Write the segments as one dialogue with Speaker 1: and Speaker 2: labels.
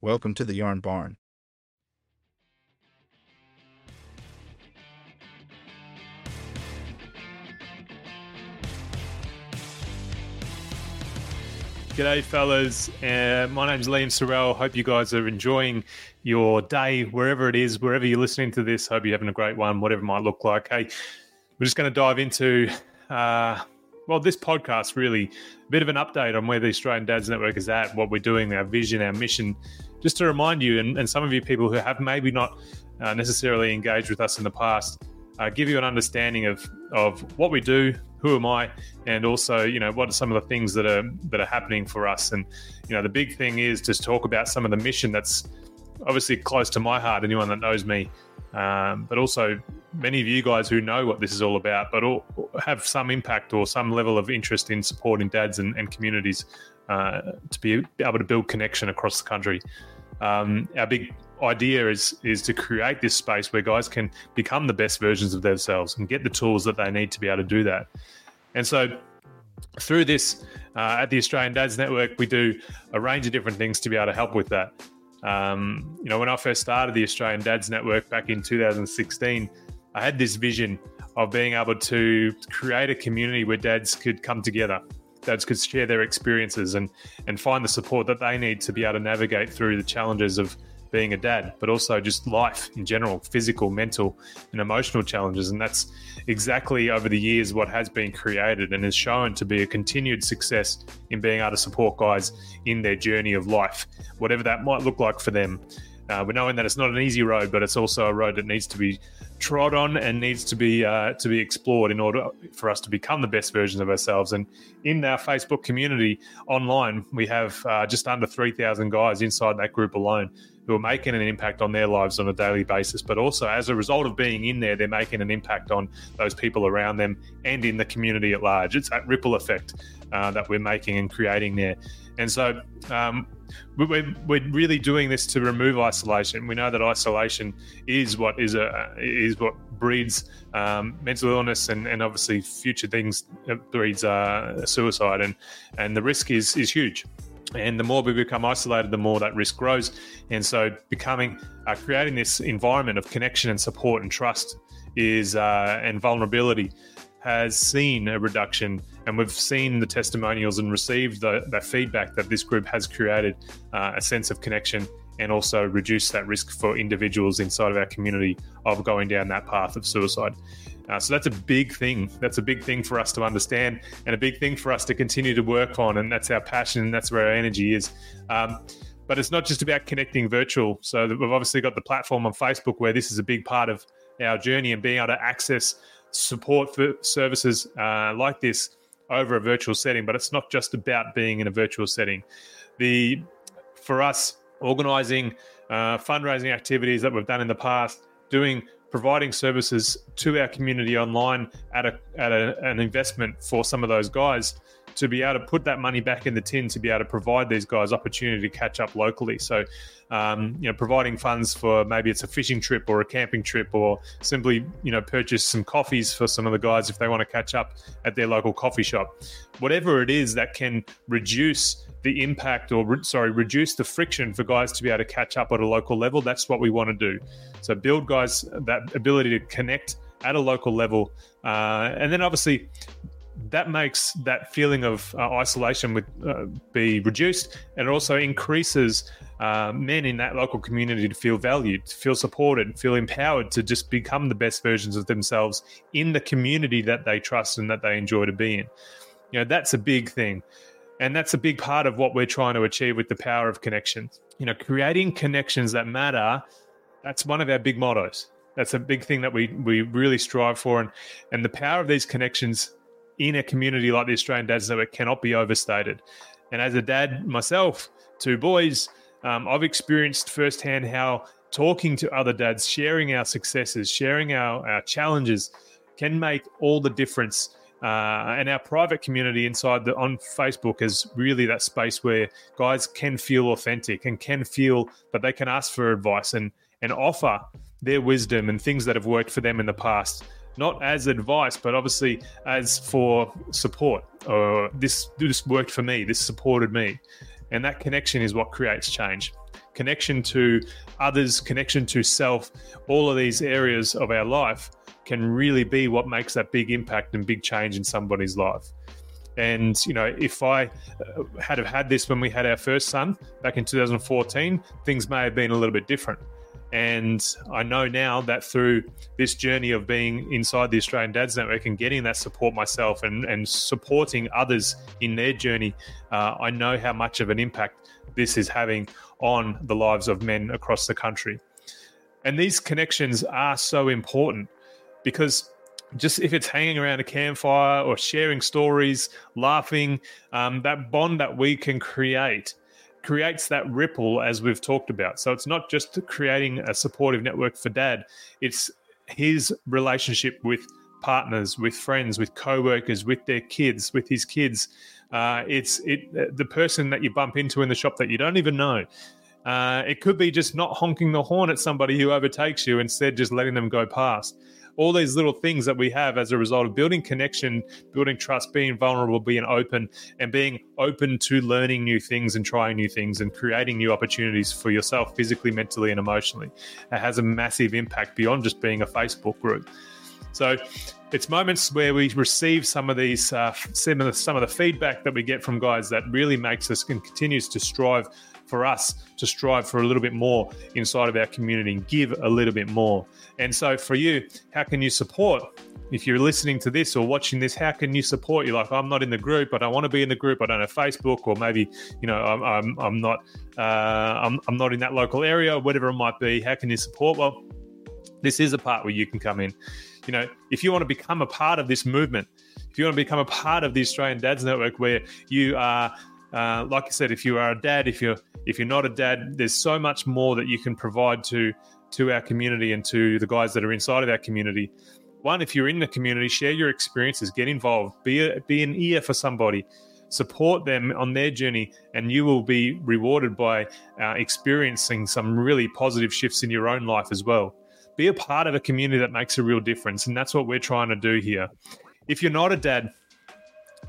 Speaker 1: Welcome to the Yarn Barn.
Speaker 2: G'day, fellas. Uh, my name's Liam Sorrell. Hope you guys are enjoying your day, wherever it is, wherever you're listening to this. Hope you're having a great one, whatever it might look like. Hey, we're just going to dive into, uh, well, this podcast really, a bit of an update on where the Australian Dads Network is at, what we're doing, our vision, our mission, just to remind you, and, and some of you people who have maybe not uh, necessarily engaged with us in the past, uh, give you an understanding of of what we do, who am I, and also you know what are some of the things that are that are happening for us. And you know the big thing is to talk about some of the mission that's obviously close to my heart. Anyone that knows me, um, but also many of you guys who know what this is all about, but all, have some impact or some level of interest in supporting dads and, and communities uh, to be able to build connection across the country. Um, our big idea is is to create this space where guys can become the best versions of themselves and get the tools that they need to be able to do that. And so through this uh, at the Australian Dads Network, we do a range of different things to be able to help with that. Um, you know, when I first started the Australian Dads Network back in 2016, I had this vision of being able to create a community where dads could come together dads could share their experiences and and find the support that they need to be able to navigate through the challenges of being a dad, but also just life in general, physical, mental, and emotional challenges. And that's exactly over the years what has been created and is shown to be a continued success in being able to support guys in their journey of life, whatever that might look like for them. Uh, we're knowing that it's not an easy road, but it's also a road that needs to be trod on and needs to be uh, to be explored in order for us to become the best versions of ourselves. And in our Facebook community online, we have uh, just under three thousand guys inside that group alone who are making an impact on their lives on a daily basis. But also, as a result of being in there, they're making an impact on those people around them and in the community at large. It's that ripple effect uh, that we're making and creating there. And so, um, we're, we're really doing this to remove isolation. We know that isolation is what is a is what breeds um, mental illness and, and obviously future things breeds uh, suicide and and the risk is is huge. And the more we become isolated, the more that risk grows. And so, becoming uh, creating this environment of connection and support and trust is uh, and vulnerability has seen a reduction, and we've seen the testimonials and received the, that feedback that this group has created uh, a sense of connection and also reduce that risk for individuals inside of our community of going down that path of suicide. Uh, so that's a big thing. That's a big thing for us to understand and a big thing for us to continue to work on. And that's our passion and that's where our energy is. Um, but it's not just about connecting virtual. So we've obviously got the platform on Facebook where this is a big part of our journey and being able to access support for services uh, like this over a virtual setting. But it's not just about being in a virtual setting. The for us organizing uh, fundraising activities that we've done in the past, doing providing services to our community online at a at a, an investment for some of those guys to be able to put that money back in the tin to be able to provide these guys opportunity to catch up locally. So, um, you know, providing funds for maybe it's a fishing trip or a camping trip, or simply you know purchase some coffees for some of the guys if they want to catch up at their local coffee shop. Whatever it is that can reduce the impact or re- sorry reduce the friction for guys to be able to catch up at a local level that's what we want to do so build guys that ability to connect at a local level uh, and then obviously that makes that feeling of uh, isolation with, uh, be reduced and it also increases uh, men in that local community to feel valued, to feel supported, feel empowered to just become the best versions of themselves in the community that they trust and that they enjoy to be in. You know, that's a big thing. And that's a big part of what we're trying to achieve with the power of connections. You know, creating connections that matter, that's one of our big mottos. That's a big thing that we, we really strive for. And, and the power of these connections in a community like the Australian Dads Network cannot be overstated. And as a dad myself, two boys, um, I've experienced firsthand how talking to other dads, sharing our successes, sharing our, our challenges can make all the difference uh, and our private community inside the on Facebook is really that space where guys can feel authentic and can feel that they can ask for advice and and offer their wisdom and things that have worked for them in the past not as advice, but obviously as for support. Or this this worked for me. This supported me, and that connection is what creates change. connection to others, connection to self, all of these areas of our life can really be what makes that big impact and big change in somebody's life. And you know, if I uh, had have had this when we had our first son back in 2014, things may have been a little bit different. And I know now that through this journey of being inside the Australian Dads Network and getting that support myself and, and supporting others in their journey, uh, I know how much of an impact this is having on the lives of men across the country. And these connections are so important because just if it's hanging around a campfire or sharing stories, laughing, um, that bond that we can create creates that ripple as we've talked about. So it's not just creating a supportive network for dad, it's his relationship with partners, with friends, with co-workers, with their kids, with his kids. Uh, it's it the person that you bump into in the shop that you don't even know. Uh, it could be just not honking the horn at somebody who overtakes you, instead just letting them go past all these little things that we have as a result of building connection, building trust, being vulnerable, being open, and being open to learning new things and trying new things and creating new opportunities for yourself physically, mentally, and emotionally. It has a massive impact beyond just being a Facebook group. So it's moments where we receive some of these uh, some, of the, some of the feedback that we get from guys that really makes us and continues to strive for us to strive for a little bit more inside of our community and give a little bit more. And so, for you, how can you support? If you're listening to this or watching this, how can you support? You're like, I'm not in the group. I don't want to be in the group. I don't have Facebook, or maybe you know, I'm I'm, I'm not uh, I'm I'm not in that local area, whatever it might be. How can you support? Well, this is a part where you can come in. You know, if you want to become a part of this movement, if you want to become a part of the Australian Dads Network, where you are uh, like I said, if you are a dad, if you're if you're not a dad, there's so much more that you can provide to to our community and to the guys that are inside of our community. One, if you're in the community, share your experiences, get involved, be a, be an ear for somebody, support them on their journey, and you will be rewarded by uh, experiencing some really positive shifts in your own life as well. Be a part of a community that makes a real difference, and that's what we're trying to do here. If you're not a dad,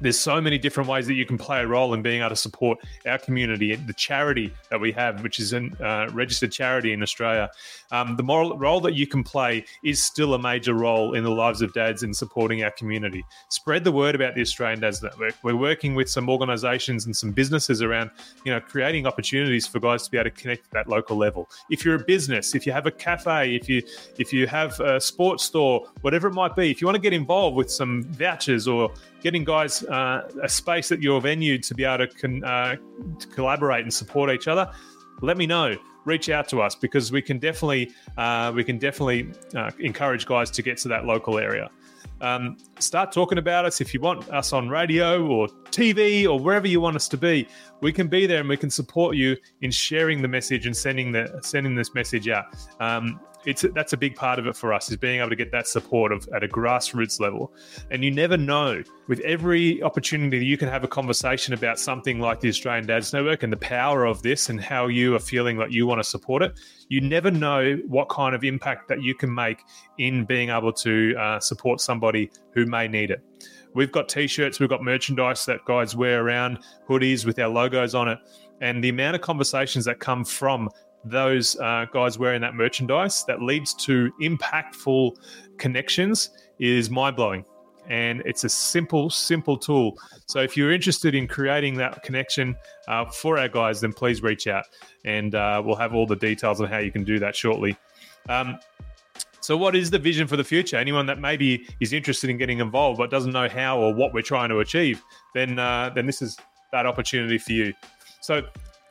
Speaker 2: there's so many different ways that you can play a role in being able to support our community, the charity that we have, which is a uh, registered charity in Australia. Um, the moral role that you can play is still a major role in the lives of dads in supporting our community. Spread the word about the Australian Dads Network. We're working with some organisations and some businesses around, you know, creating opportunities for guys to be able to connect at that local level. If you're a business, if you have a cafe, if you if you have a sports store, whatever it might be, if you want to get involved with some vouchers or getting guys uh, a space at your venue to be able to, con- uh, to, collaborate and support each other, let me know. Reach out to us because we can definitely uh, we can definitely uh, encourage guys to get to that local area. Um, start talking about us if you want us on radio or TV or wherever you want us to be. We can be there and we can support you in sharing the message and sending the sending this message out. Um, it's that's a big part of it for us is being able to get that support of at a grassroots level. And you never know with every opportunity you can have a conversation about something like the australian dads network and the power of this and how you are feeling like you want to support it you never know what kind of impact that you can make in being able to uh, support somebody who may need it. We've got t-shirts we've got merchandise that guys wear around hoodies with our logos on it and the amount of conversations that come from those uh, guys wearing that merchandise that leads to impactful connections is mind blowing. And it's a simple, simple tool. So if you're interested in creating that connection uh, for our guys, then please reach out and uh, we'll have all the details on how you can do that shortly. Um, so, what is the vision for the future? Anyone that maybe is interested in getting involved but doesn't know how or what we're trying to achieve, then uh, then this is that opportunity for you. So,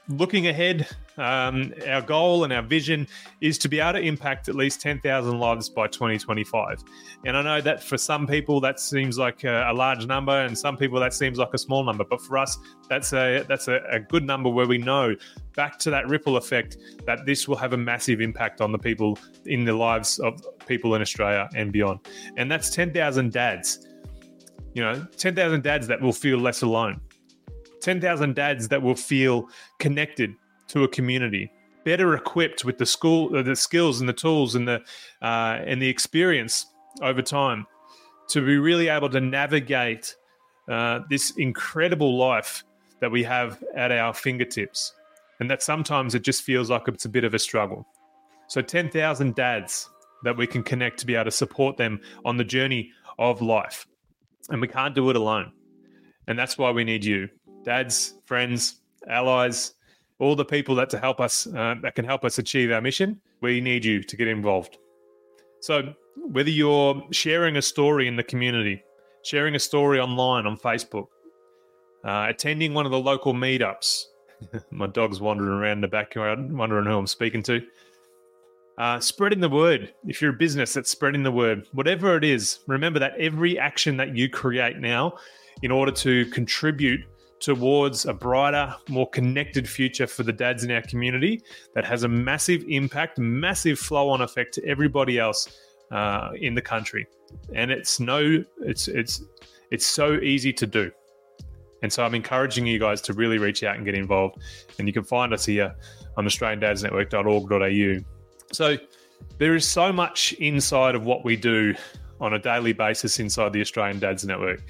Speaker 2: looking ahead, um, our goal and our vision is to be able to impact at least 10,000 lives by 2025. And I know that for some people that seems like a, a, large number, and some people that seems like a small number. But for us, that's a that's a, a good number where we know back to that ripple effect that this will have a massive impact on the people in the lives of people in Australia and beyond. And that's 10,000 dads. You know, 10,000 dads that will feel less alone 10,000 dads that will feel connected to a community, better equipped with the school, uh, the skills and the tools and the uh, and the experience over time to be really able to navigate uh, this incredible life that we have at our fingertips. and that sometimes it just feels like it's a bit of a struggle. So, 10,000 dads that we can connect to be able to support them on the journey of life. And we can't do it alone. And that's why we need you dads, friends, allies, all the people that to help us uh, that can help us achieve our mission. We need you to get involved. So, whether you're sharing a story in the community, sharing a story online on Facebook, uh, attending one of the local meetups, my dog's wandering around the backyard, wondering who I'm speaking to. Uh, spreading the word. If you're a business that's spreading the word, whatever it is, remember that every action that you create now in order to contribute towards a brighter, more connected future for the dads in our community that has a massive impact, massive flow on effect to everybody else uh, in the country. And it's no, it's it's it's so easy to do. And so I'm encouraging you guys to really reach out and get involved. And you can find us here on AustralianDadsNetwork.org.au. So there is so much inside of what we do on a daily basis inside the Australian Dads Network.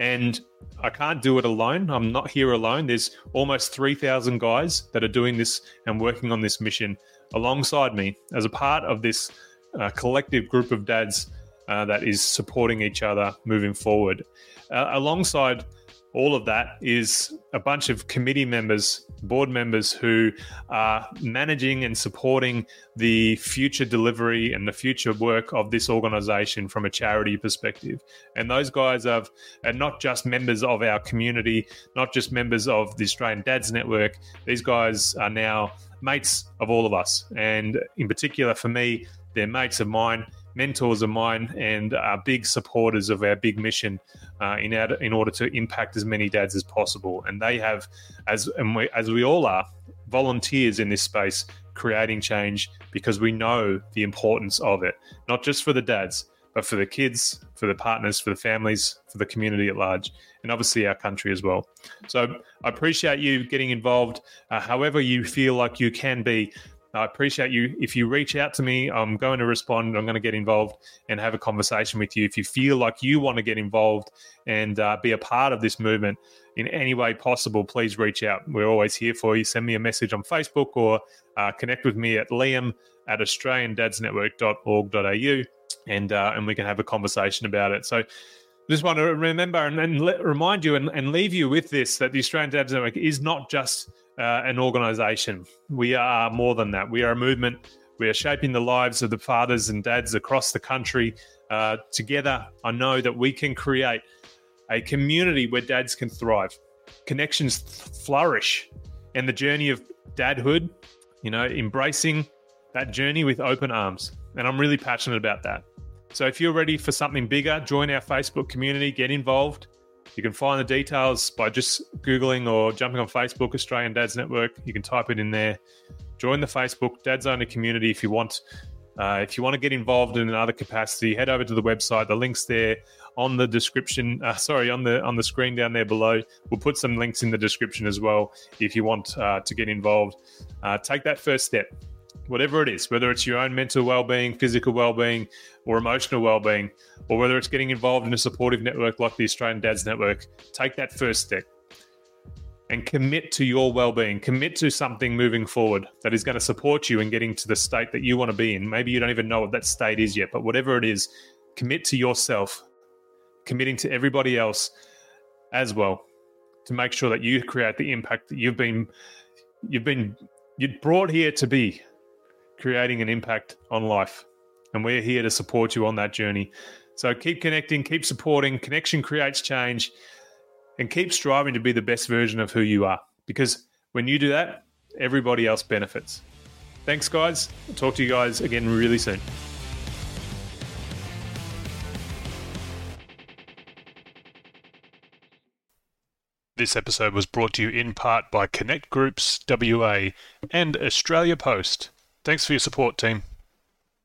Speaker 2: And I can't do it alone. I'm not here alone. There's almost 3,000 guys that are doing this and working on this mission alongside me as a part of this uh, collective group of dads uh, that is supporting each other moving forward. Uh, alongside all of that is a bunch of committee members, board members who are managing and supporting the future delivery and the future work of this organization from a charity perspective. And those guys are, are not just members of our community, not just members of the Australian Dads Network. These guys are now mates of all of us. And in particular, for me, they're mates of mine mentors of mine and are big supporters of our big mission uh, in, our, in order to impact as many dads as possible. And they have, as and we, as we all are, volunteers in this space creating change because we know the importance of it, not just for the dads, but for the kids, for the partners, for the families, for the community at large, and obviously our country as well. So I appreciate you getting involved, uh, however you feel like you can be. I appreciate you. If you reach out to me, I'm going to respond. I'm going to get involved and have a conversation with you. If you feel like you want to get involved and uh, be a part of this movement in any way possible, please reach out. We're always here for you. Send me a message on Facebook or uh, connect with me at liam at australiandadsnetwork.org.au and, uh, and we can have a conversation about it. So, just want to remember and, and let, remind you and, and leave you with this that the Australian Dads Network is not just uh, an organization. We are more than that. We are a movement. We are shaping the lives of the fathers and dads across the country. Uh, together, I know that we can create a community where dads can thrive, connections flourish, and the journey of dadhood, you know, embracing that journey with open arms. And I'm really passionate about that. So if you're ready for something bigger, join our Facebook community, get involved. You can find the details by just Googling or jumping on Facebook, Australian Dads Network. You can type it in there. Join the Facebook Dads Only community if you want. Uh, if you want to get involved in another capacity, head over to the website. The links there on the description. Uh, sorry, on the on the screen down there below. We'll put some links in the description as well if you want uh, to get involved. Uh, take that first step whatever it is, whether it's your own mental well-being, physical well-being, or emotional well-being, or whether it's getting involved in a supportive network like the Australian Dads Network, take that first step and commit to your well-being. Commit to something moving forward that is going to support you in getting to the state that you want to be in. Maybe you don't even know what that state is yet, but whatever it is, commit to yourself, committing to everybody else as well to make sure that you create the impact that you've been you've been you're brought here to be creating an impact on life. And we're here to support you on that journey. So keep connecting, keep supporting. Connection creates change, and keep striving to be the best version of who you are. Because when you do that, everybody else benefits. Thanks, guys. I'll talk to you guys again really soon. This episode was brought to you in part by Connect Groups WA and Australia Post. Thanks for your support, team.